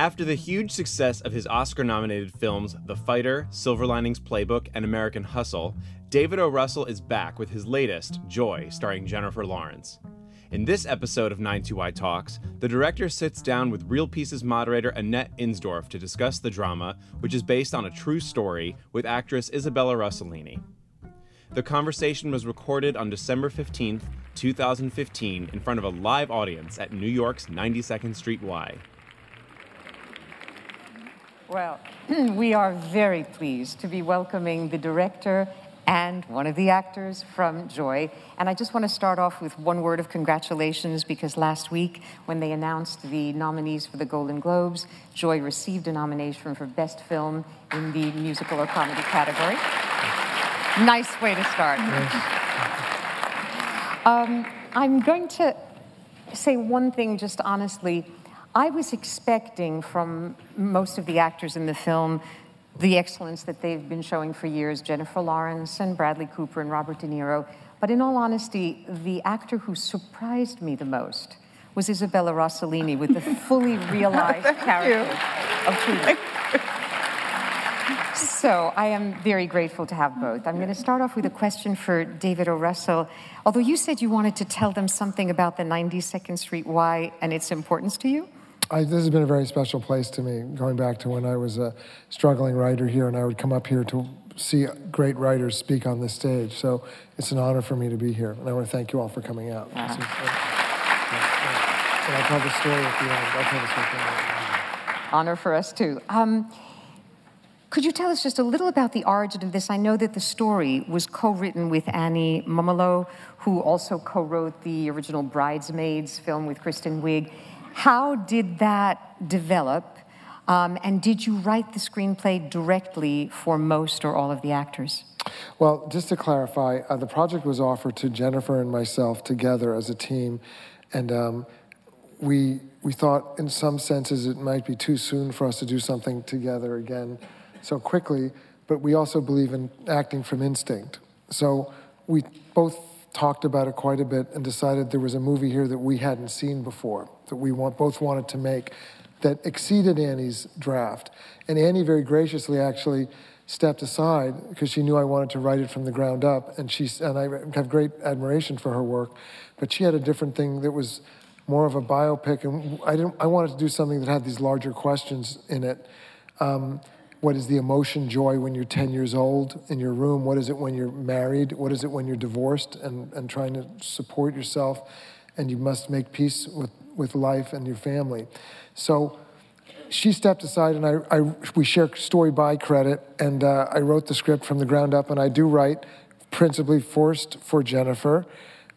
After the huge success of his Oscar nominated films The Fighter, Silver Linings Playbook, and American Hustle, David O. Russell is back with his latest, Joy, starring Jennifer Lawrence. In this episode of 92Y Talks, the director sits down with Reel Pieces moderator Annette Insdorf to discuss the drama, which is based on a true story, with actress Isabella Rossellini. The conversation was recorded on December 15th, 2015, in front of a live audience at New York's 92nd Street Y. Well, we are very pleased to be welcoming the director and one of the actors from Joy. And I just want to start off with one word of congratulations because last week, when they announced the nominees for the Golden Globes, Joy received a nomination for Best Film in the musical or comedy category. Nice way to start. Um, I'm going to say one thing just honestly. I was expecting from most of the actors in the film the excellence that they've been showing for years Jennifer Lawrence and Bradley Cooper and Robert De Niro. But in all honesty, the actor who surprised me the most was Isabella Rossellini with the fully realized character of Trudy. So I am very grateful to have both. I'm going to start off with a question for David O. Russell. Although you said you wanted to tell them something about the 92nd Street Y and its importance to you. I, this has been a very special place to me, going back to when I was a struggling writer here, and I would come up here to see great writers speak on this stage. So it's an honor for me to be here, and I want to thank you all for coming out. Wow. This is- and I'll tell the story at the end. I'll tell the story at the end. Honor for us too. Um, could you tell us just a little about the origin of this? I know that the story was co-written with Annie Mumolo, who also co-wrote the original Bridesmaids film with Kristen Wiig. How did that develop? Um, and did you write the screenplay directly for most or all of the actors? Well, just to clarify, uh, the project was offered to Jennifer and myself together as a team, and um, we we thought, in some senses, it might be too soon for us to do something together again so quickly. But we also believe in acting from instinct. So we both talked about it quite a bit and decided there was a movie here that we hadn't seen before that we want, both wanted to make that exceeded Annie's draft. And Annie very graciously actually stepped aside because she knew I wanted to write it from the ground up, and she and I have great admiration for her work. But she had a different thing that was more of a biopic, and I didn't. I wanted to do something that had these larger questions in it. Um, what is the emotion, joy when you're 10 years old in your room? What is it when you're married? What is it when you're divorced and, and trying to support yourself? And you must make peace with, with life and your family. So she stepped aside, and I, I we share story by credit, and uh, I wrote the script from the ground up, and I do write principally forced for Jennifer,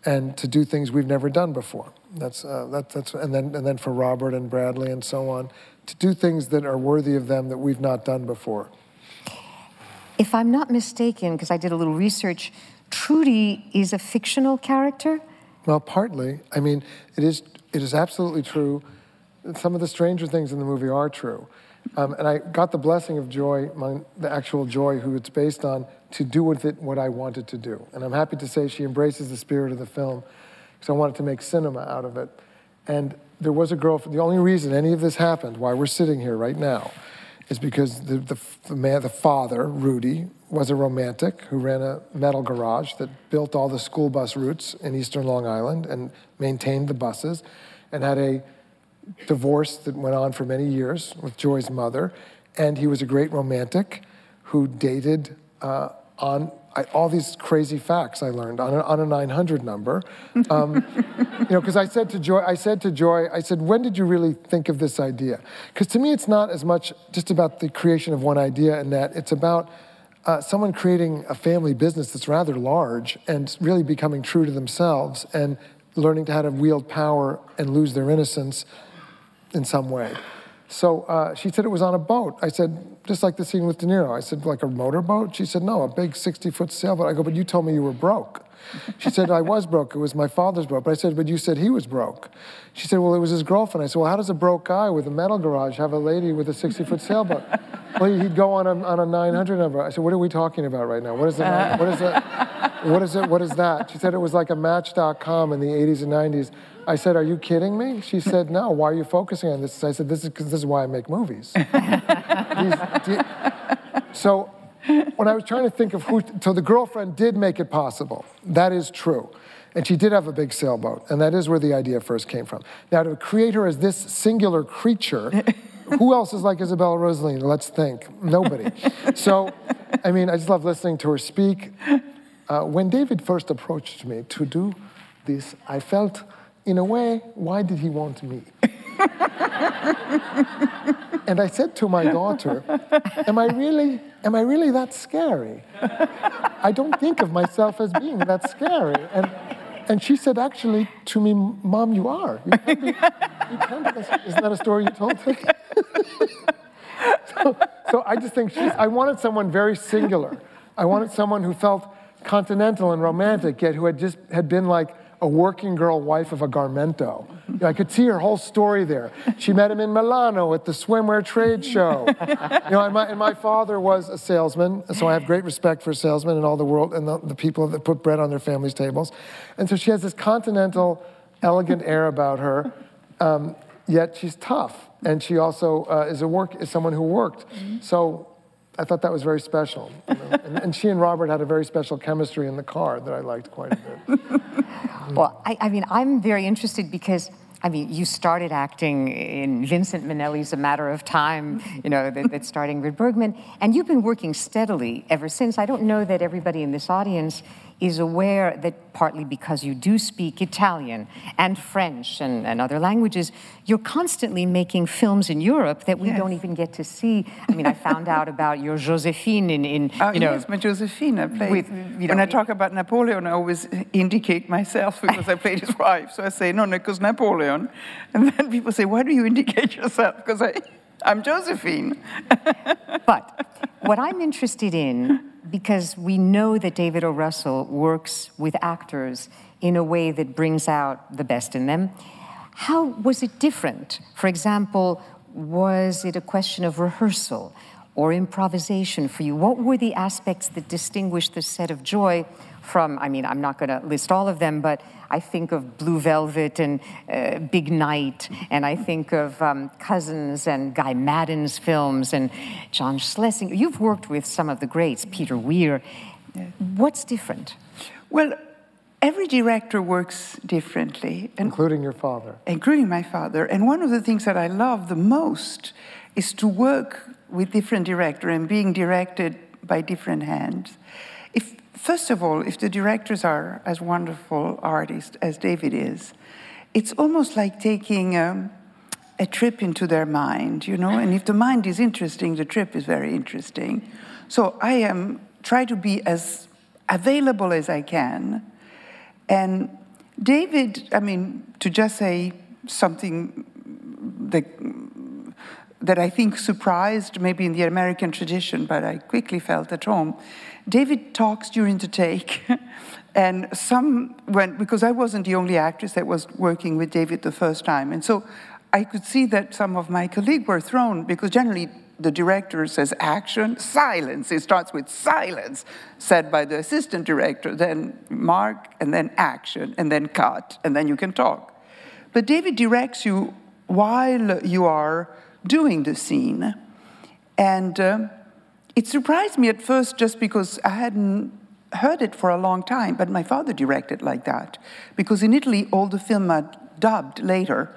and to do things we've never done before. That's uh, that, that's and then and then for Robert and Bradley and so on, to do things that are worthy of them that we've not done before. If I'm not mistaken, because I did a little research, Trudy is a fictional character. Well, partly. I mean, it is it is absolutely true. Some of the stranger things in the movie are true. Um, and I got the blessing of Joy, my, the actual Joy, who it's based on, to do with it what I wanted to do. And I'm happy to say she embraces the spirit of the film because I wanted to make cinema out of it. And there was a girl, the only reason any of this happened, why we're sitting here right now, is because the, the, the man, the father, Rudy, was a romantic who ran a metal garage that built all the school bus routes in eastern Long Island and maintained the buses and had a divorce that went on for many years with Joy's mother. And he was a great romantic who dated uh, on I, all these crazy facts I learned on a, on a 900 number. Um, you know, because I said to Joy, I said to Joy, I said, when did you really think of this idea? Because to me, it's not as much just about the creation of one idea and that it's about uh, someone creating a family business that's rather large and really becoming true to themselves and learning to how to wield power and lose their innocence in some way. So uh, she said it was on a boat. I said, just like the scene with De Niro. I said, like a motorboat? She said, no, a big 60 foot sailboat. I go, but you told me you were broke. She said, I was broke. It was my father's boat. But I said, but you said he was broke. She said, well, it was his girlfriend. I said, well, how does a broke guy with a metal garage have a lady with a 60 foot sailboat? well, he'd go on a, on a 900 number. I said, what are we talking about right now? What is the, what is the, what is it? What is that? She said it was like a Match.com in the 80s and 90s. I said, Are you kidding me? She said, No. Why are you focusing on this? I said, This is because this is why I make movies. These, so when I was trying to think of who, so the girlfriend did make it possible. That is true. And she did have a big sailboat, and that is where the idea first came from. Now, to create her as this singular creature, who else is like Isabella Rossellini? Let's think. Nobody. So, I mean, I just love listening to her speak. Uh, when David first approached me to do this, I felt, in a way, why did he want me? and I said to my daughter, "Am I really, am I really that scary? I don't think of myself as being that scary." And and she said, "Actually, to me, Mom, you are. You can be, you can be, isn't that a story you told me?" so, so I just think she's. I wanted someone very singular. I wanted someone who felt continental and romantic, yet who had just had been like a working girl wife of a Garmento. You know, I could see her whole story there. She met him in Milano at the swimwear trade show. You know, and my, and my father was a salesman, so I have great respect for salesmen and all the world and the, the people that put bread on their families' tables. And so she has this continental, elegant air about her, um, yet she's tough. And she also uh, is a work is someone who worked. So I thought that was very special. You know? and, and, she and Robert had a very special chemistry in the car that I liked quite a bit. well, I, I, mean, I'm very interested because. I mean, you started acting in Vincent Minnelli's A Matter of Time, you know, that, that's starting with Bergman, and you've been working steadily ever since. I don't know that everybody in this audience is aware that partly because you do speak Italian and French and, and other languages, you're constantly making films in Europe that we yes. don't even get to see. I mean, I found out about your Josephine in, in oh, you know. Yes, my Josephine. I played. With, you know, when I talk about Napoleon, I always indicate myself because I played his wife. So I say, no, because Napoleon. And then people say, why do you indicate yourself? Because I, I'm Josephine. but what I'm interested in because we know that David O. Russell works with actors in a way that brings out the best in them. How was it different? For example, was it a question of rehearsal or improvisation for you? What were the aspects that distinguished the set of Joy from, I mean, I'm not going to list all of them, but I think of Blue Velvet and uh, Big Night, and I think of um, Cousins and Guy Maddin's films and John Schlesinger. You've worked with some of the greats, Peter Weir. Yeah. What's different? Well, every director works differently. including your father. Including my father. And one of the things that I love the most is to work with different directors and being directed by different hands. First of all, if the directors are as wonderful artists as David is, it's almost like taking um, a trip into their mind, you know? And if the mind is interesting, the trip is very interesting. So I am try to be as available as I can. And David, I mean, to just say something that that I think surprised maybe in the American tradition, but I quickly felt at home. David talks during the take, and some when because I wasn't the only actress that was working with David the first time, and so I could see that some of my colleagues were thrown because generally the director says action, silence. It starts with silence, said by the assistant director, then mark, and then action, and then cut, and then you can talk. But David directs you while you are doing the scene. And uh, it surprised me at first just because I hadn't heard it for a long time, but my father directed like that. Because in Italy, all the film are dubbed later.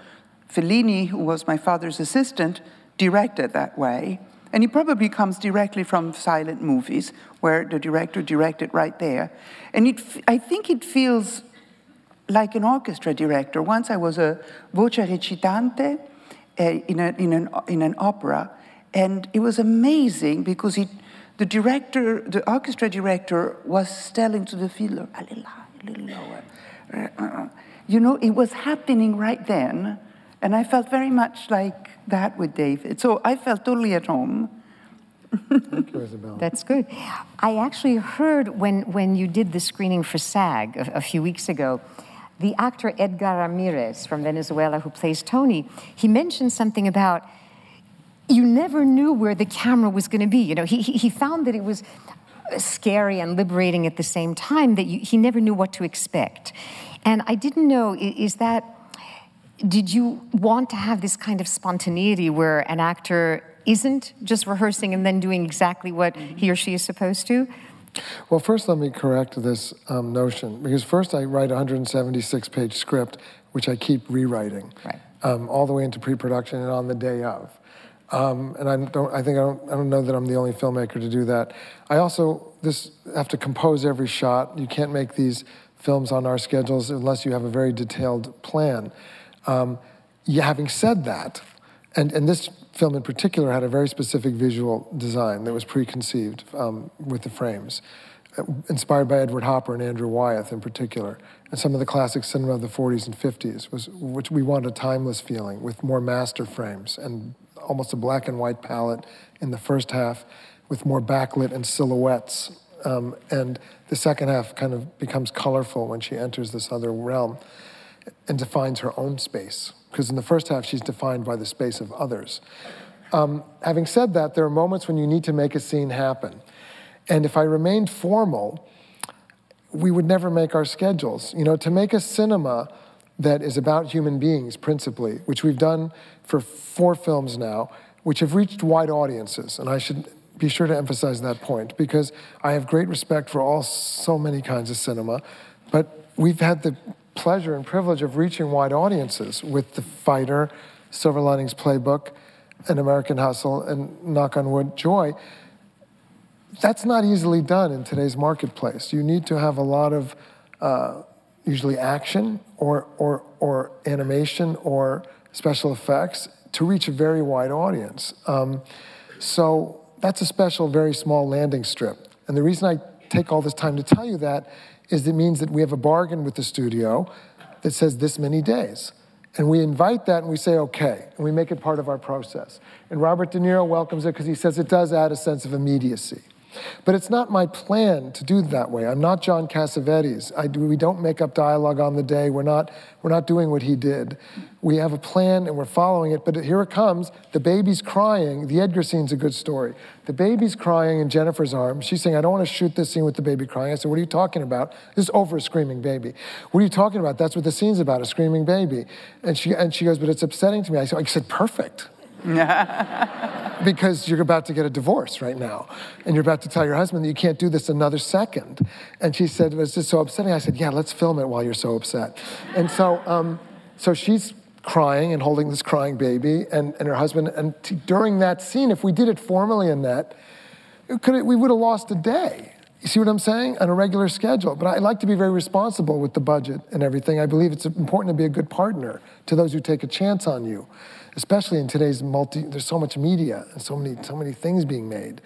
Fellini, who was my father's assistant, directed that way. And he probably comes directly from silent movies, where the director directed right there. And it, I think it feels like an orchestra director. Once I was a voce recitante, uh, in, a, in, an, in an opera. And it was amazing because he, the director, the orchestra director, was telling to the fiddler, a little higher, a little lower. Uh, uh, uh. You know, it was happening right then. And I felt very much like that with David. So I felt totally at home. Thank you, Isabel. That's good. I actually heard when, when you did the screening for SAG a, a few weeks ago, the actor Edgar Ramirez from Venezuela, who plays Tony, he mentioned something about you never knew where the camera was going to be. You know, he, he found that it was scary and liberating at the same time that you, he never knew what to expect. And I didn't know, is that, did you want to have this kind of spontaneity where an actor isn't just rehearsing and then doing exactly what he or she is supposed to? Well, first, let me correct this um, notion because first I write a 176 page script, which I keep rewriting right. um, all the way into pre production and on the day of. Um, and I don't. I think I don't. I don't know that I'm the only filmmaker to do that. I also this have to compose every shot. You can't make these films on our schedules unless you have a very detailed plan. Um, yeah, having said that, and, and this film in particular had a very specific visual design that was preconceived um, with the frames, uh, inspired by Edward Hopper and Andrew Wyeth in particular, and some of the classic cinema of the 40s and 50s, was, which we wanted a timeless feeling with more master frames and almost a black and white palette in the first half with more backlit and silhouettes. Um, and the second half kind of becomes colorful when she enters this other realm and defines her own space because in the first half she's defined by the space of others. Um, having said that, there are moments when you need to make a scene happen. And if I remained formal, we would never make our schedules. You know, to make a cinema that is about human beings principally, which we've done for four films now, which have reached wide audiences. And I should be sure to emphasize that point because I have great respect for all so many kinds of cinema, but we've had the pleasure and privilege of reaching wide audiences with The Fighter, Silver Linings Playbook, An American Hustle, and Knock on Wood, Joy. That's not easily done in today's marketplace. You need to have a lot of uh, usually action or, or, or animation or special effects to reach a very wide audience. Um, so that's a special, very small landing strip. And the reason I take all this time to tell you that is it means that we have a bargain with the studio that says this many days. And we invite that and we say, okay, and we make it part of our process. And Robert De Niro welcomes it because he says it does add a sense of immediacy. But it's not my plan to do that way. I'm not John Cassavetes. Do, we don't make up dialogue on the day. We're not, we're not doing what he did. We have a plan and we're following it. But here it comes. The baby's crying. The Edgar scene's a good story. The baby's crying in Jennifer's arms. She's saying, I don't want to shoot this scene with the baby crying. I said, What are you talking about? This is over a screaming baby. What are you talking about? That's what the scene's about, a screaming baby. And she, and she goes, But it's upsetting to me. I said, I said Perfect. because you're about to get a divorce right now. And you're about to tell your husband that you can't do this another second. And she said, it was just so upsetting. I said, yeah, let's film it while you're so upset. And so, um, so she's crying and holding this crying baby and, and her husband. And t- during that scene, if we did it formally in that, could, we would have lost a day. You see what I'm saying? On a regular schedule. But I like to be very responsible with the budget and everything. I believe it's important to be a good partner to those who take a chance on you especially in today's multi, there's so much media and so many, so many things being made.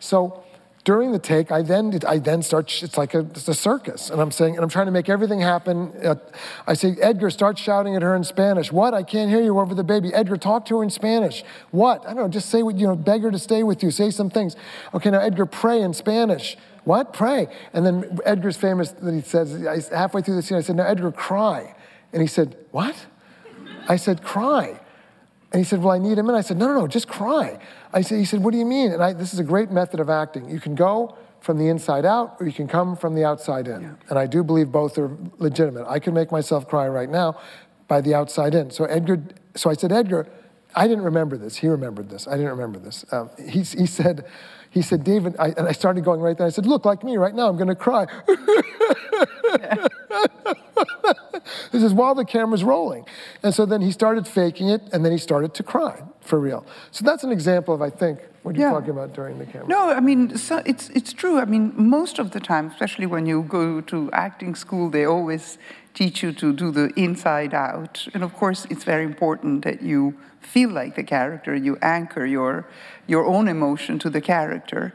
So during the take, I then, I then start, it's like a, it's a circus. And I'm saying, and I'm trying to make everything happen. Uh, I say, Edgar, start shouting at her in Spanish. What? I can't hear you over the baby. Edgar, talk to her in Spanish. What? I don't know, just say what, you know, beg her to stay with you. Say some things. Okay, now Edgar, pray in Spanish. What? Pray. And then Edgar's famous that he says, halfway through the scene, I said, now Edgar, cry. And he said, what? I said, cry. And he said, Well, I need him in. I said, No, no, no, just cry. I said, He said, What do you mean? And I, this is a great method of acting. You can go from the inside out or you can come from the outside in. Yeah. And I do believe both are legitimate. I can make myself cry right now by the outside in. So Edgar, so I said, Edgar, I didn't remember this. He remembered this. I didn't remember this. Um, he, he said, he said, David, I, and I started going right there. I said, look, like me right now, I'm going to cry. this is while the camera's rolling. And so then he started faking it, and then he started to cry for real. So that's an example of, I think, what you're yeah. talking about during the camera. No, I mean, so it's, it's true. I mean, most of the time, especially when you go to acting school, they always teach you to do the inside out. And of course, it's very important that you feel like the character, you anchor your, your own emotion to the character.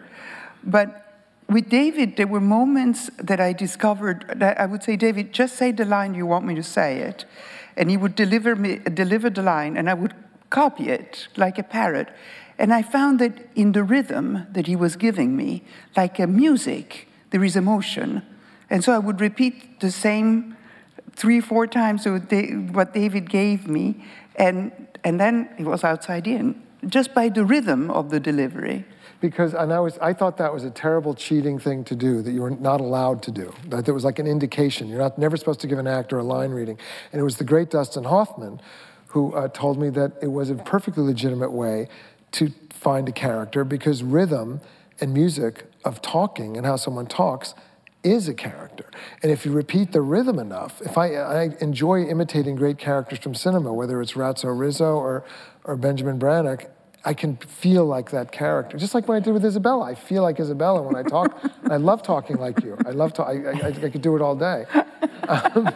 But with David, there were moments that I discovered that I would say, David, just say the line you want me to say it. And he would deliver, me, deliver the line, and I would copy it like a parrot. And I found that in the rhythm that he was giving me, like a music, there is emotion. And so I would repeat the same three, four times what David gave me, and, and then it was outside in, just by the rhythm of the delivery. because and I was I thought that was a terrible cheating thing to do that you were not allowed to do. That there was like an indication you're not never supposed to give an actor a line reading. And it was the great Dustin Hoffman who uh, told me that it was a perfectly legitimate way to find a character because rhythm and music of talking and how someone talks is a character. And if you repeat the rhythm enough, if I, I enjoy imitating great characters from cinema, whether it's Ratso Rizzo or, or Benjamin Braddock, I can feel like that character. Just like when I did with Isabella. I feel like Isabella when I talk. I love talking like you. I love to, I, I, I could do it all day. Um,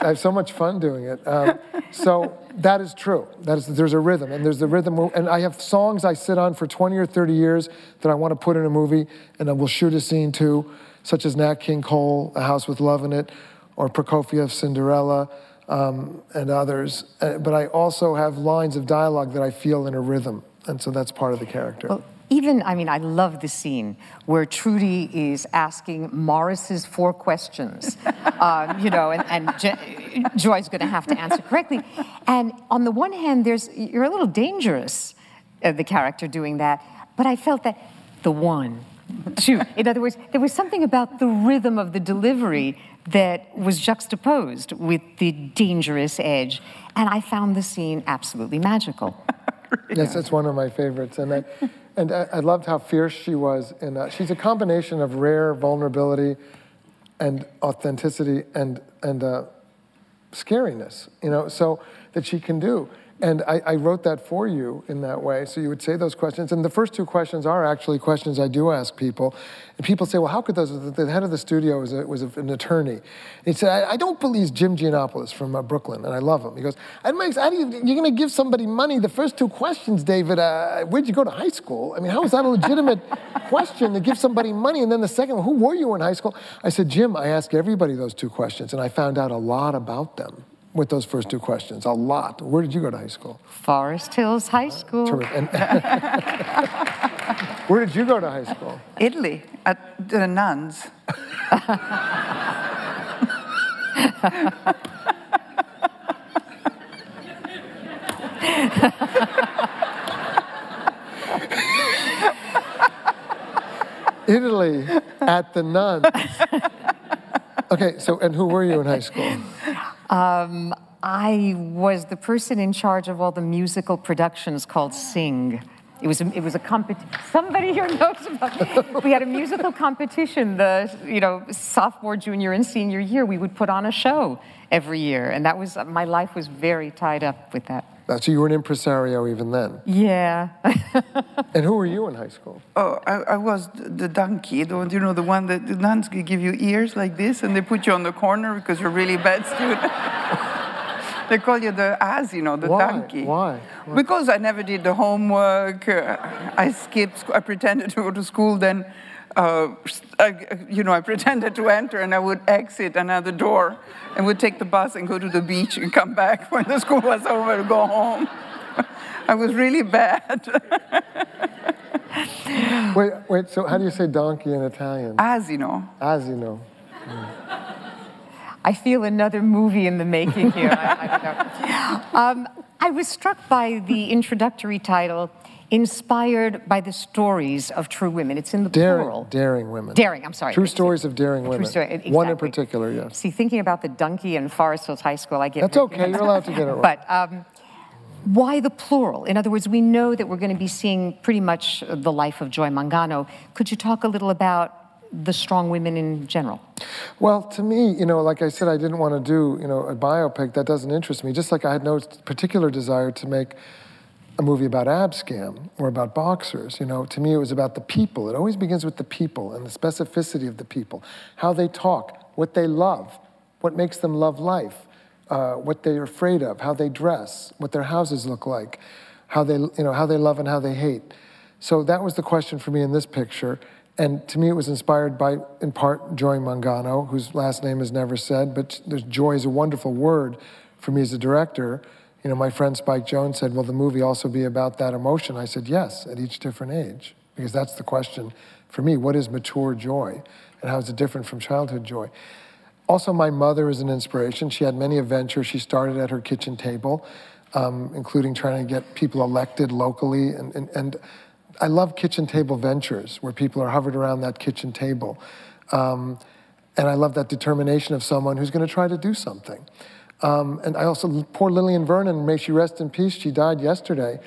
I have so much fun doing it. Um, so that is true. That is, there's a rhythm, and there's the rhythm. And I have songs I sit on for 20 or 30 years that I want to put in a movie, and I will shoot a scene to, such as Nat King Cole, A House with Love in It, or Prokofiev, Cinderella, um, and others. Uh, but I also have lines of dialogue that I feel in a rhythm, and so that's part of the character. Well, even, I mean, I love the scene where Trudy is asking Morris's four questions, um, you know, and, and Je- Joy's going to have to answer correctly. And on the one hand, there's you're a little dangerous, uh, the character doing that, but I felt that the one, two, in other words, there was something about the rhythm of the delivery that was juxtaposed with the dangerous edge, and I found the scene absolutely magical. yes, that's one of my favorites, and I, and I, I loved how fierce she was. And uh, she's a combination of rare vulnerability and authenticity and and uh, scariness, you know, so that she can do. And I, I, wrote that for you in that way. So you would say those questions. And the first two questions are actually questions I do ask people. And people say, well, how could those? The head of the studio was, a, was an attorney. And he said, I, I, don't believe Jim Gianopulos from uh, Brooklyn, and I love him. He goes, how do you, you're going to give somebody money? The first two questions, David, uh, where'd you go to high school? I mean, how is that a legitimate question to give somebody money? And then the second one, who were you in high school? I said, Jim, I ask everybody those two questions, and I found out a lot about them with those first two questions? A lot. Where did you go to high school? Forest Hills High School. And, where did you go to high school? Italy, at the nuns. Italy at the nuns. Okay, so and who were you in high school? Um, I was the person in charge of all the musical productions called Sing. It was a, it was a competition. Somebody here knows about. It. We had a musical competition. The you know sophomore, junior, and senior year, we would put on a show every year, and that was my life was very tied up with that. So you were an impresario even then. Yeah. and who were you in high school? Oh, I, I was the donkey. The, one, you know the one that the nuns give you ears like this, and they put you on the corner because you're a really bad student. they call you the ass, you know, the Why? donkey. Why? Why? Because I never did the homework. Uh, I skipped. I pretended to go to school. Then, uh, I, you know, I pretended to enter, and I would exit another door, and would take the bus and go to the beach and come back when the school was over to go home. I was really bad. wait, wait. So, how do you say donkey in Italian? Asino. Asino. Mm. I feel another movie in the making here. I, I, um, I was struck by the introductory title, inspired by the stories of true women. It's in the daring, plural. Daring women. Daring, I'm sorry. True stories of daring women. True story, exactly. One in particular, yes. See, thinking about the donkey in Forest Hills High School, I get That's okay, you're allowed to get it right. But um, why the plural? In other words, we know that we're going to be seeing pretty much the life of Joy Mangano. Could you talk a little about the strong women in general? Well, to me, you know, like I said, I didn't want to do, you know, a biopic that doesn't interest me. Just like I had no particular desire to make a movie about Abscam or about boxers. You know, to me, it was about the people. It always begins with the people and the specificity of the people, how they talk, what they love, what makes them love life, uh, what they're afraid of, how they dress, what their houses look like, how they, you know, how they love and how they hate. So that was the question for me in this picture. And to me, it was inspired by, in part, Joy Mangano, whose last name is never said, but joy is a wonderful word for me as a director. You know, my friend Spike Jonze said, Will the movie also be about that emotion? I said, Yes, at each different age, because that's the question for me. What is mature joy? And how is it different from childhood joy? Also, my mother is an inspiration. She had many adventures. She started at her kitchen table, um, including trying to get people elected locally. And, and, and I love kitchen table ventures where people are hovered around that kitchen table. Um, and I love that determination of someone who's going to try to do something. Um, and I also, poor Lillian Vernon, may she rest in peace, she died yesterday.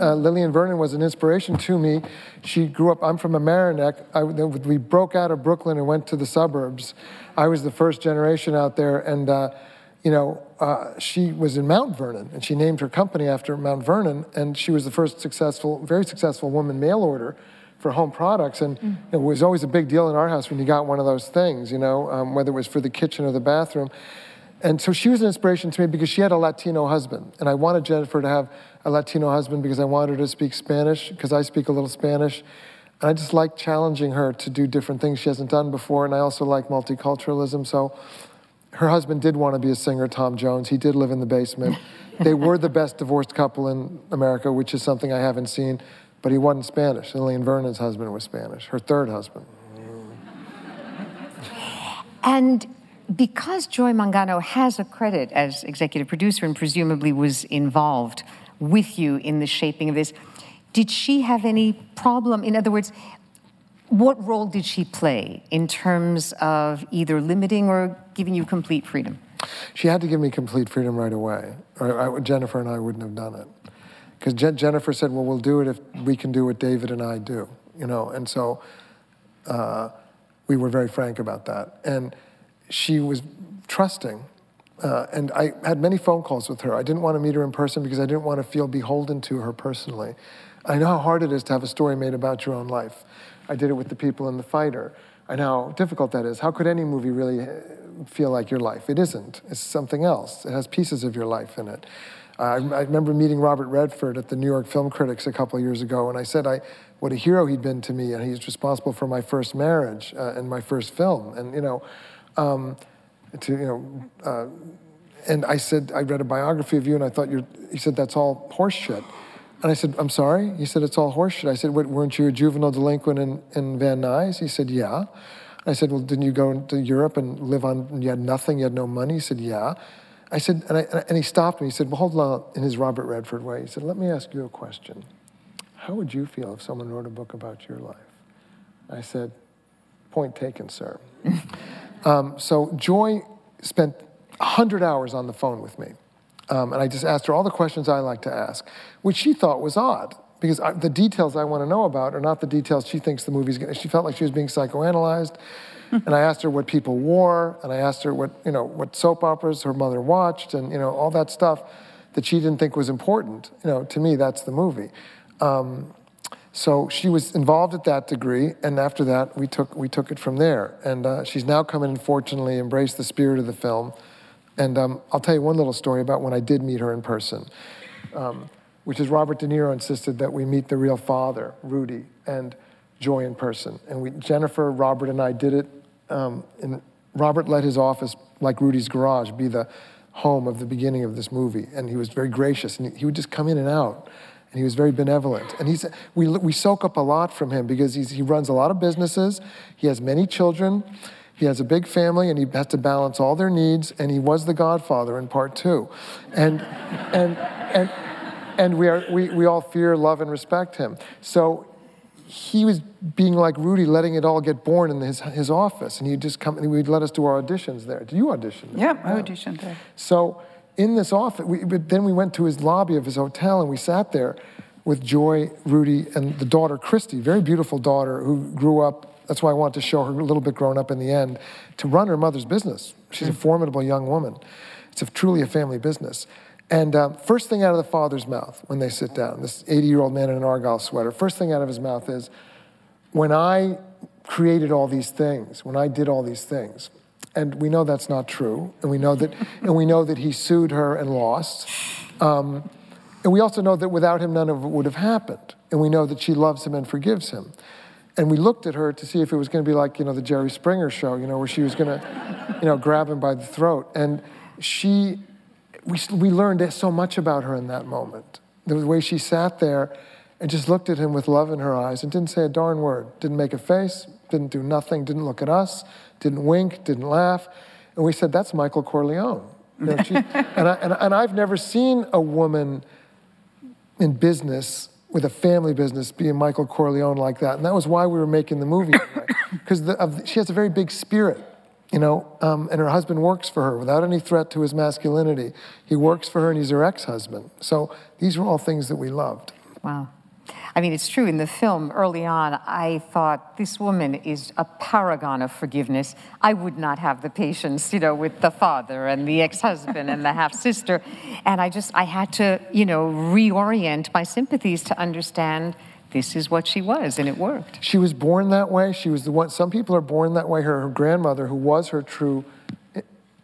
Uh, Lillian Vernon was an inspiration to me. She grew up, I'm from Mamaroneck. I, we broke out of Brooklyn and went to the suburbs. I was the first generation out there, and uh, you know, uh, she was in Mount Vernon, and she named her company after Mount Vernon, and she was the first successful, very successful woman mail order for home products. And mm. it was always a big deal in our house when you got one of those things, you know, um, whether it was for the kitchen or the bathroom. And so she was an inspiration to me because she had a Latino husband. And I wanted Jennifer to have a Latino husband because I wanted her to speak Spanish, because I speak a little Spanish. And I just like challenging her to do different things she hasn't done before. And I also like multiculturalism. So her husband did want to be a singer, Tom Jones. He did live in the basement. they were the best divorced couple in America, which is something I haven't seen. But he wasn't Spanish. Lillian Vernon's husband was Spanish, her third husband. And because Joy Mangano has a credit as executive producer and presumably was involved with you in the shaping of this, did she have any problem? In other words, what role did she play in terms of either limiting or giving you complete freedom? She had to give me complete freedom right away, or I, Jennifer and I wouldn't have done it. Because Je- Jennifer said, "Well, we'll do it if we can do what David and I do," you know, and so uh, we were very frank about that, and she was trusting. Uh, and I had many phone calls with her. I didn't want to meet her in person because I didn't want to feel beholden to her personally. I know how hard it is to have a story made about your own life. I did it with the people in The Fighter. I know how difficult that is. How could any movie really uh, feel like your life? It isn't. It's something else. It has pieces of your life in it. Uh, I, I, remember meeting Robert Redford at the New York Film Critics a couple years ago, and I said I, what a hero he'd been to me, and he's responsible for my first marriage uh, and my first film. And you know, um, to you know, uh, and I said I read a biography of you, and I thought you're. He said that's all horseshit. And I said, I'm sorry? He said, it's all horseshit. I said, weren't you a juvenile delinquent in, in Van Nuys? He said, yeah. I said, well, didn't you go to Europe and live on, you had nothing, you had no money? He said, yeah. I said, and, I, and he stopped me. He said, well, hold on, in his Robert Redford way. He said, let me ask you a question. How would you feel if someone wrote a book about your life? I said, point taken, sir. um, so Joy spent 100 hours on the phone with me. Um, and I just asked her all the questions I like to ask, which she thought was odd because I, the details I want to know about are not the details she thinks the movie's going to. She felt like she was being psychoanalyzed. and I asked her what people wore, and I asked her what, you know, what soap operas her mother watched, and, you know, all that stuff that she didn't think was important. You know, to me, that's the movie. Um, so she was involved at that degree, and after that, we took, we took it from there. And uh, she's now come in and fortunately embraced the spirit of the film and um, I'll tell you one little story about when I did meet her in person, um, which is Robert De Niro insisted that we meet the real father, Rudy, and Joy in person. And we, Jennifer, Robert, and I did it. Um, and Robert let his office, like Rudy's garage, be the home of the beginning of this movie. And he was very gracious. And he would just come in and out. And he was very benevolent. And he's, we, we soak up a lot from him because he runs a lot of businesses. He has many children. He has a big family and he has to balance all their needs, and he was the godfather in part two. And, and, and, and we, are, we, we all fear, love, and respect him. So he was being like Rudy, letting it all get born in his, his office. And he'd just come and he'd let us do our auditions there. Did you audition there? Yeah, I auditioned there. So in this office, we, then we went to his lobby of his hotel and we sat there with Joy, Rudy, and the daughter, Christy, very beautiful daughter who grew up that's why I wanted to show her a little bit grown up in the end to run her mother's business. She's a mm. formidable young woman. It's a, truly a family business. And um, first thing out of the father's mouth when they sit down, this 80 year old man in an Argyle sweater, first thing out of his mouth is, When I created all these things, when I did all these things, and we know that's not true, and we know that, and we know that he sued her and lost. Um, and we also know that without him, none of it would have happened. And we know that she loves him and forgives him. And we looked at her to see if it was going to be like, you know, the Jerry Springer show, you know, where she was going to, you know, grab him by the throat. And she, we, we learned so much about her in that moment. The way she sat there and just looked at him with love in her eyes and didn't say a darn word, didn't make a face, didn't do nothing, didn't look at us, didn't wink, didn't laugh. And we said, that's Michael Corleone. You know, she, and, I, and, and I've never seen a woman in business with a family business being Michael Corleone like that. And that was why we were making the movie. Because she has a very big spirit, you know, um, and her husband works for her without any threat to his masculinity. He works for her and he's her ex husband. So these were all things that we loved. Wow. I mean, it's true. In the film, early on, I thought this woman is a paragon of forgiveness. I would not have the patience, you know, with the father and the ex-husband and the half-sister, and I just I had to, you know, reorient my sympathies to understand this is what she was, and it worked. She was born that way. She was the one. Some people are born that way. Her, her grandmother, who was her true eh,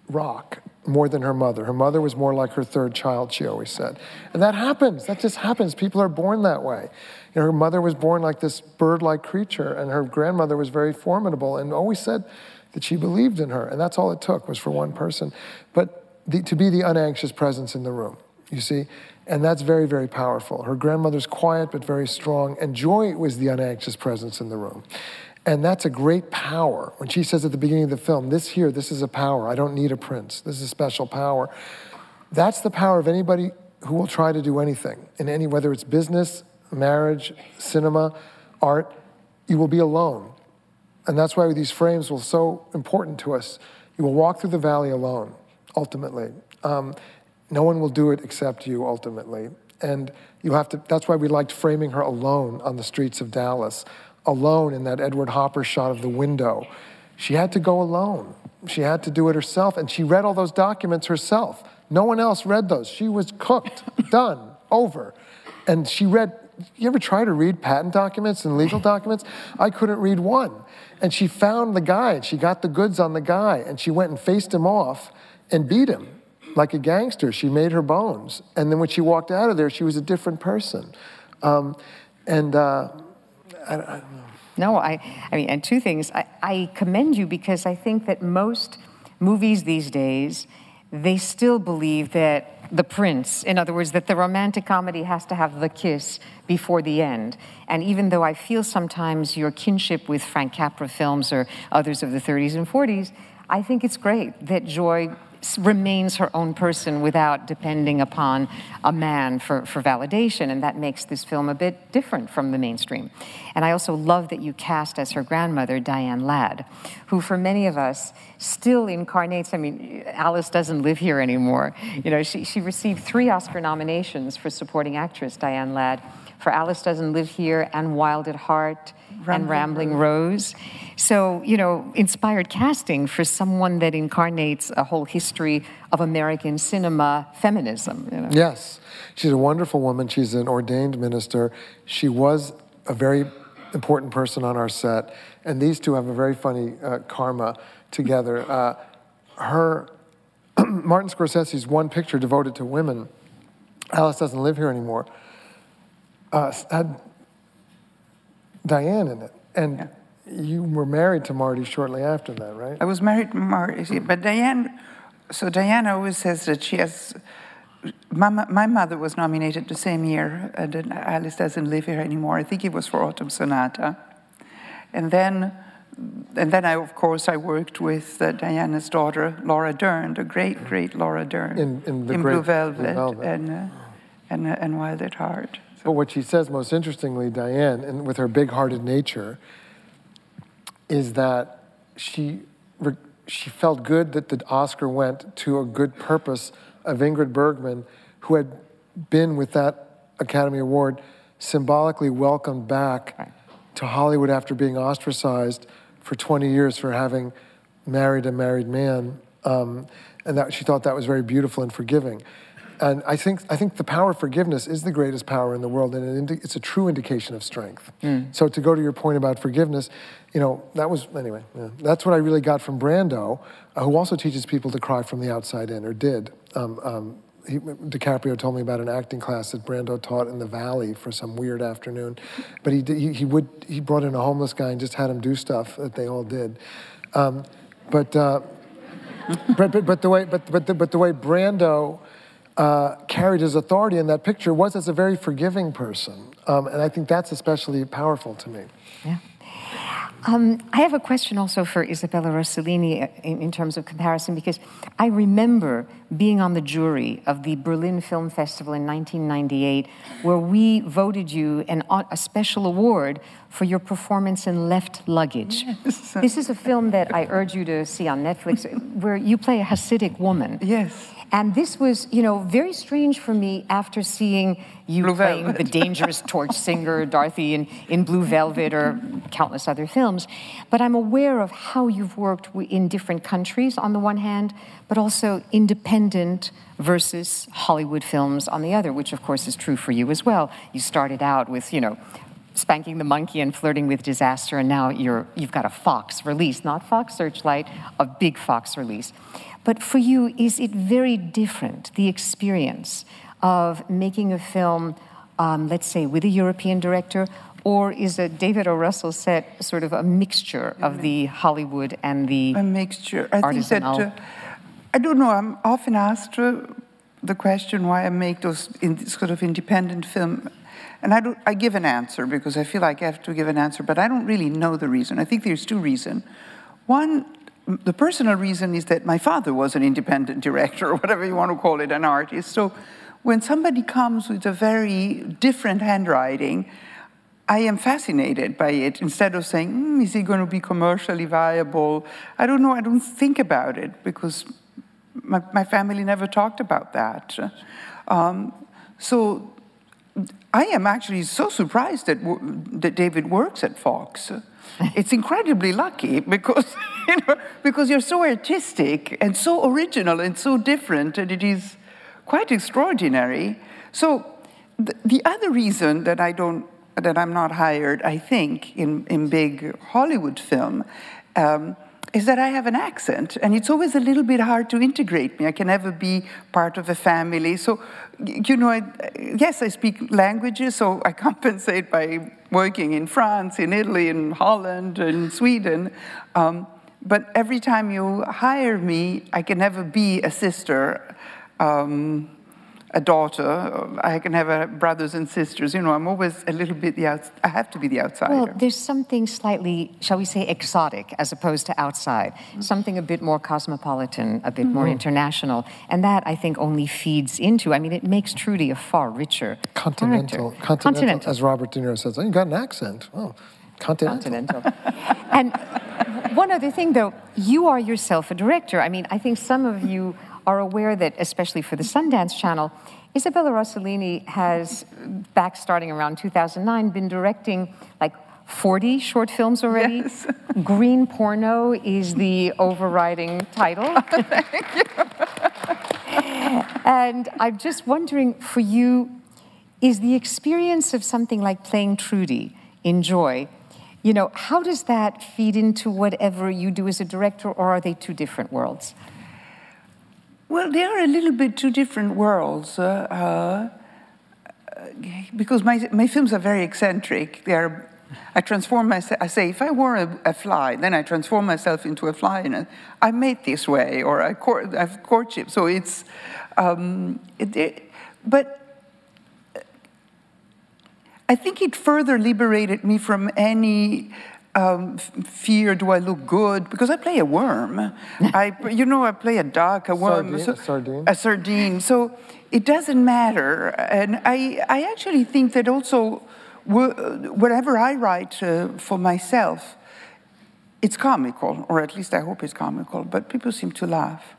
rock, more than her mother. Her mother was more like her third child, she always said. And that happens. That just happens. People are born that way. You know, her mother was born like this bird like creature, and her grandmother was very formidable and always said that she believed in her. And that's all it took was for one person. But the, to be the unanxious presence in the room, you see? And that's very, very powerful. Her grandmother's quiet but very strong, and Joy was the unanxious presence in the room. And that's a great power. When she says at the beginning of the film, this here, this is a power. I don't need a prince. This is a special power. That's the power of anybody who will try to do anything in any, whether it's business, marriage, cinema, art, you will be alone. And that's why these frames were so important to us. You will walk through the valley alone, ultimately. Um, no one will do it except you, ultimately. And you have to, that's why we liked framing her alone on the streets of Dallas alone in that Edward Hopper shot of the window. She had to go alone. She had to do it herself, and she read all those documents herself. No one else read those. She was cooked, done, over. And she read, you ever try to read patent documents and legal documents? I couldn't read one. And she found the guy, and she got the goods on the guy, and she went and faced him off and beat him like a gangster. She made her bones. And then when she walked out of there, she was a different person. Um, and uh, I, I no, I, I mean, and two things. I, I commend you because I think that most movies these days, they still believe that the prince, in other words, that the romantic comedy has to have the kiss before the end. And even though I feel sometimes your kinship with Frank Capra films or others of the 30s and 40s, I think it's great that Joy remains her own person without depending upon a man for, for validation. And that makes this film a bit different from the mainstream. And I also love that you cast as her grandmother Diane Ladd, who for many of us still incarnates. I mean, Alice doesn't live here anymore. You know, she, she received three Oscar nominations for supporting actress, Diane Ladd, for Alice Doesn't Live Here and Wild at Heart Rambling and Rambling Rose. So, you know, inspired casting for someone that incarnates a whole history of American cinema feminism. You know? Yes. She's a wonderful woman. She's an ordained minister. She was a very important person on our set. And these two have a very funny uh, karma together. Uh, her, Martin Scorsese's one picture devoted to women, Alice doesn't live here anymore, uh, had Diane in it. And yeah. You were married to Marty shortly after that, right? I was married to Marty, but Diane, so Diane always says that she has, my, my mother was nominated the same year, uh, that Alice doesn't live here anymore. I think it was for Autumn Sonata. And then, and then I, of course, I worked with uh, Diana's daughter, Laura Dern, the great, great Laura Dern, in, in, in Blue Velvet, Blue Velvet. and, uh, and, uh, and Wild at Heart. But what she says most interestingly, Diane, and with her big hearted nature, is that she, she felt good that the Oscar went to a good purpose of Ingrid Bergman, who had been with that Academy Award symbolically welcomed back right. to Hollywood after being ostracized for 20 years for having married a married man. Um, and that she thought that was very beautiful and forgiving. And I think, I think the power of forgiveness is the greatest power in the world, and it's a true indication of strength. Mm. So to go to your point about forgiveness, you know, that was, anyway, yeah, that's what I really got from Brando, uh, who also teaches people to cry from the outside in, or did. Um, um, he, DiCaprio told me about an acting class that Brando taught in the Valley for some weird afternoon. But he, did, he, he, would, he brought in a homeless guy and just had him do stuff that they all did. Um, but, uh, but, but, but, the way, but, but, the, but the way Brando uh, carried his authority in that picture was as a very forgiving person. Um, and I think that's especially powerful to me. Yeah. Um, I have a question also for Isabella Rossellini uh, in, in, terms of comparison, because I remember being on the jury of the Berlin Film Festival in 1998, where we voted you an, a special award for your performance in Left Luggage. Yes. This is a film that I urge you to see on Netflix, where you play a Hasidic woman. Yes. And this was, you know, very strange for me after seeing you Blue playing Velvet. the dangerous torch singer Dorothy in, in Blue Velvet or countless other films. But I'm aware of how you've worked in different countries on the one hand, but also independent versus Hollywood films on the other, which of course is true for you as well. You started out with, you know, spanking the monkey and flirting with disaster, and now you're, you've got a Fox release, not Fox Searchlight, a big Fox release. But for you, is it very different, the experience of making a film, um, let's say, with a European director, or is a David O. Russell set sort of a mixture of the Hollywood and the a mixture? I artisanal? think that uh, I don't know. I'm often asked uh, the question why I make those in, sort of independent film, and I, I give an answer because I feel like I have to give an answer, but I don't really know the reason. I think there's two reasons. One the personal reason is that my father was an independent director, or whatever you want to call it, an artist. So when somebody comes with a very different handwriting, I am fascinated by it. Instead of saying, mm, is he going to be commercially viable? I don't know, I don't think about it because my, my family never talked about that. Um, so I am actually so surprised that, that David works at Fox it's incredibly lucky because, you know, because you're so artistic and so original and so different, and it is quite extraordinary. So the, the other reason that I don't that I'm not hired, I think, in, in big Hollywood film, um, is that I have an accent, and it's always a little bit hard to integrate me. I can never be part of a family. So, you know, I, yes, I speak languages, so I compensate by working in France, in Italy, in Holland, in Sweden. Um, but every time you hire me, I can never be a sister. Um, a daughter. I can have brothers and sisters. You know, I'm always a little bit the outs- I have to be the outsider. Well, there's something slightly, shall we say, exotic as opposed to outside. Mm-hmm. Something a bit more cosmopolitan, a bit mm-hmm. more international, and that I think only feeds into. I mean, it makes Trudy a far richer continental, continental, continental, as Robert De Niro says. Oh, you got an accent. Oh, continental. continental. and one other thing, though, you are yourself a director. I mean, I think some of you are aware that, especially for the Sundance Channel, Isabella Rossellini has, back starting around 2009, been directing like 40 short films already. Yes. Green Porno is the overriding title. and I'm just wondering for you, is the experience of something like playing Trudy in Joy, you know, how does that feed into whatever you do as a director, or are they two different worlds? Well, they are a little bit two different worlds. Uh, uh, because my, my films are very eccentric. They are, I transform myself, I say, if I were a, a, fly, then I transform myself into a fly, and I'm made this way, or I, court, I have courtship. So it's, um, it, it, but I think it further liberated me from any um, fear do I look good? Because I play a worm. I, you know, I play a duck, a worm. Sardine, so, a sardine. A sardine. So it doesn't matter. And I, I actually think that also, whatever I write uh, for myself, it's comical, or at least I hope it's comical, but people seem to laugh.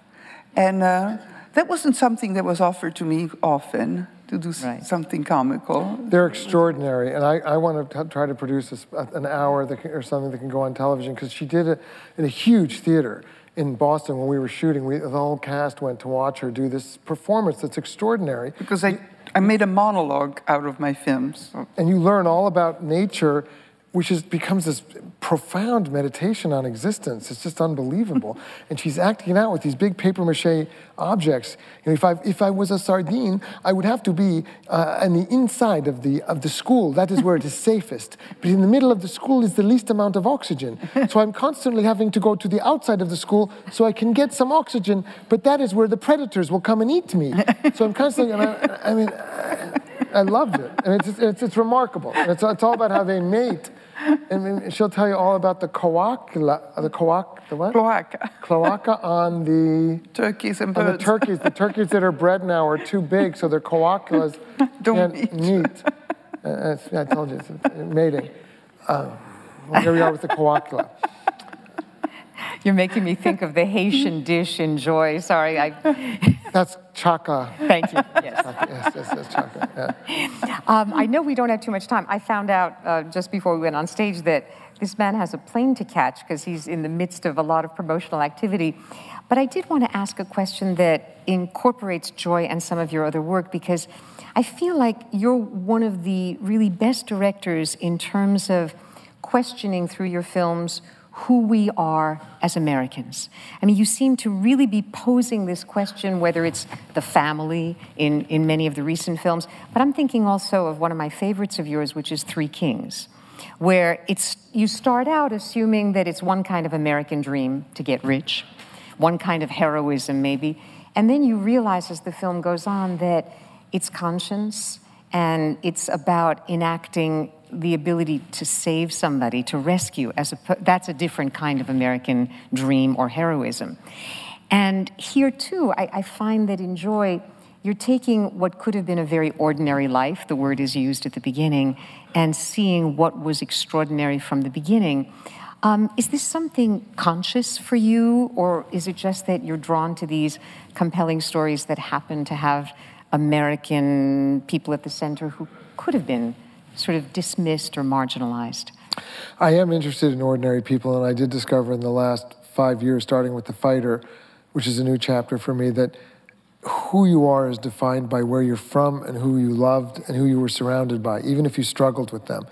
And uh, that wasn't something that was offered to me often to do right. something comical. They're extraordinary, and I, I want to try to produce uh, an hour can, or something that can go on television because she did it in a huge theater in Boston when we were shooting. We, the whole cast went to watch her do this performance that's extraordinary. Because I, I made a monologue out of my films. And you learn all about nature which is, becomes this profound meditation on existence. It's just unbelievable. and she's acting out with these big paper mache objects. You know, if, I, if I was a sardine, I would have to be uh, on the inside of the, of the school. That is where it is safest. But in the middle of the school is the least amount of oxygen. So I'm constantly having to go to the outside of the school so I can get some oxygen, but that is where the predators will come and eat me. So I'm constantly, I, I mean, I, I loved it. And it's, it's, it's remarkable. It's, it's all about how they mate and she'll tell you all about the coacula, the coac, the what? Cloaca. Cloaca on the turkeys and on birds. the turkeys. The turkeys that are bred now are too big, so their coaculas Don't can't meet. meet. Uh, I told you, it's mating. Um, well, here we are with the coacula. You're making me think of the Haitian dish in Joy. Sorry, I That's chaka. thank you. Yes. Yes, yes, yes, chaka. Yeah. Um, I know we don't have too much time. I found out uh, just before we went on stage that this man has a plane to catch because he's in the midst of a lot of promotional activity. But I did want to ask a question that incorporates joy and some of your other work because I feel like you're one of the really best directors in terms of questioning through your films who we are as Americans. I mean, you seem to really be posing this question, whether it's the family in, in many of the recent films, but I'm thinking also of one of my favorites of yours, which is Three Kings, where it's, you start out assuming that it's one kind of American dream to get rich, one kind of heroism maybe, and then you realize as the film goes on that it's conscience and it's about enacting the ability to save somebody, to rescue, as a, that's a different kind of American dream or heroism. And here too, I, I find that in Joy, you're taking what could have been a very ordinary life, the word is used at the beginning, and seeing what was extraordinary from the beginning. Um, is this something conscious for you, or is it just that you're drawn to these compelling stories that happen to have American people at the center who could have been sort of dismissed or marginalized? I am interested in ordinary people, and I did discover in the last five years, starting with The Fighter, which is a new chapter for me, that who you are is defined by where you're from and who you loved and who you were surrounded by, even if you struggled with them.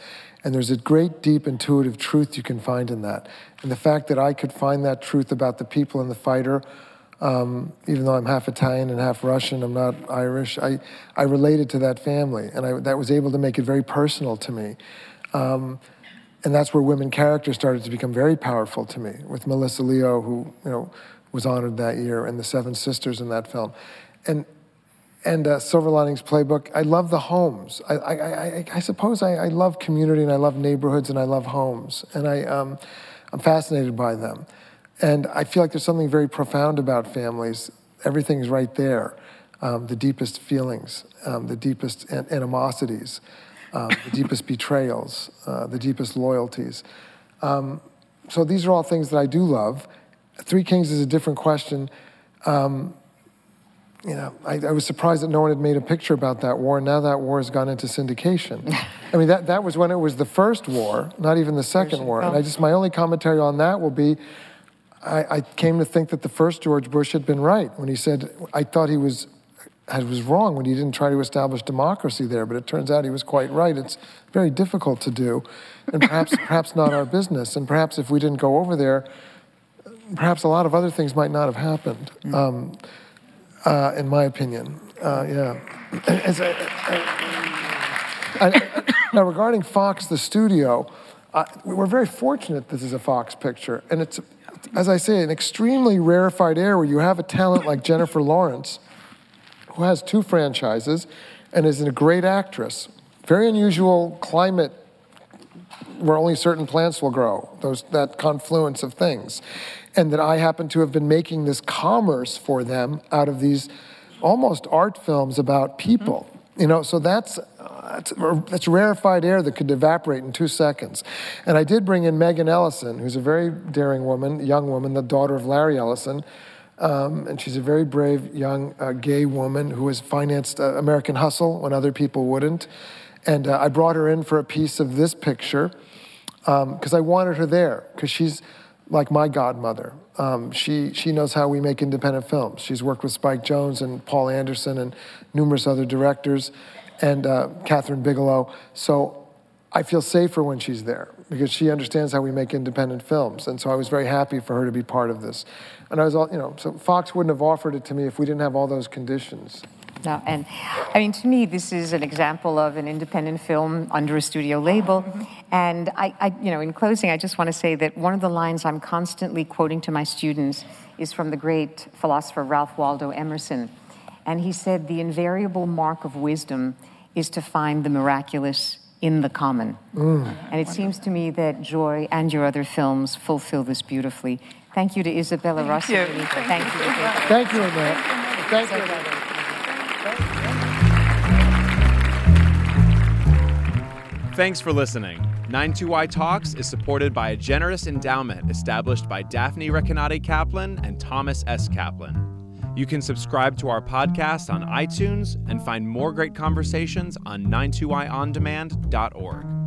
And there's a great, deep, intuitive truth you can find in that. And the fact that I could find that truth about the people in The Fighter, um, even though I'm half Italian and half Russian, I'm not Irish, I, I related to that family. And I, that was able to make it very personal to me. Um, and that's where women characters started to become very powerful to me with Melissa Leo, who you know was honored that year, and the Seven Sisters in that film, and and uh, Silver Linings Playbook. I love the homes. I I, I, I suppose I, I love community and I love neighborhoods and I love homes, and I um, I'm fascinated by them, and I feel like there's something very profound about families. Everything's right there, um, the deepest feelings, um, the deepest an- animosities um, the deepest betrayals, uh, the deepest loyalties. Um, so these are all things that I do love. Three Kings is a different question. Um, you know, I, I, was surprised that no one had made a picture about that war. And now that war has gone into syndication. I mean, that, that was when it was the first war, not even the second war. And I just, my only commentary on that will be, I, I came to think that the first George Bush had been right when he said, I thought he was I was wrong when he didn't try to establish democracy there, but it turns out he was quite right. It's very difficult to do, and perhaps perhaps not our business. And perhaps if we didn't go over there, perhaps a lot of other things might not have happened. Um, uh, in my opinion, uh, yeah. As I, I, now regarding Fox, the studio, uh, we're very fortunate. This is a Fox picture, and it's, as I say, an extremely rarefied air where you have a talent like Jennifer Lawrence who has two franchises and is a great actress. Very unusual climate where only certain plants will grow, those, that confluence of things. And that I happen to have been making this commerce for them out of these almost art films about people. Mm-hmm. You know, so that's, that's, that's rarefied air that could evaporate in two seconds. And I did bring in Megan Ellison, who's a very daring woman, young woman, the daughter of Larry Ellison. Um, and she's a very brave young uh, gay woman who has financed uh, American Hustle when other people wouldn't. And uh, I brought her in for a piece of this picture because um, I wanted her there because she's like my godmother. Um, she, she knows how we make independent films. She's worked with Spike Jonze and Paul Anderson and numerous other directors and uh, Kathryn Bigelow. So I feel safer when she's there because she understands how we make independent films. And so I was very happy for her to be part of this. And I was, all, you know, so Fox wouldn't have offered it to me if we didn't have all those conditions. No, and I mean, to me, this is an example of an independent film under a studio label. And I, I, you know, in closing, I just want to say that one of the lines I'm constantly quoting to my students is from the great philosopher Ralph Waldo Emerson. And he said, The invariable mark of wisdom is to find the miraculous in the common. Mm. And it seems to me that Joy and your other films fulfill this beautifully. Thank you to Isabella Rossi. you. Thank you. Thank you, Annette. Thank you, Annette. Thanks for listening. 92Y Talks is supported by a generous endowment established by Daphne Recanati Kaplan and Thomas S. Kaplan. You can subscribe to our podcast on iTunes and find more great conversations on 92yondemand.org.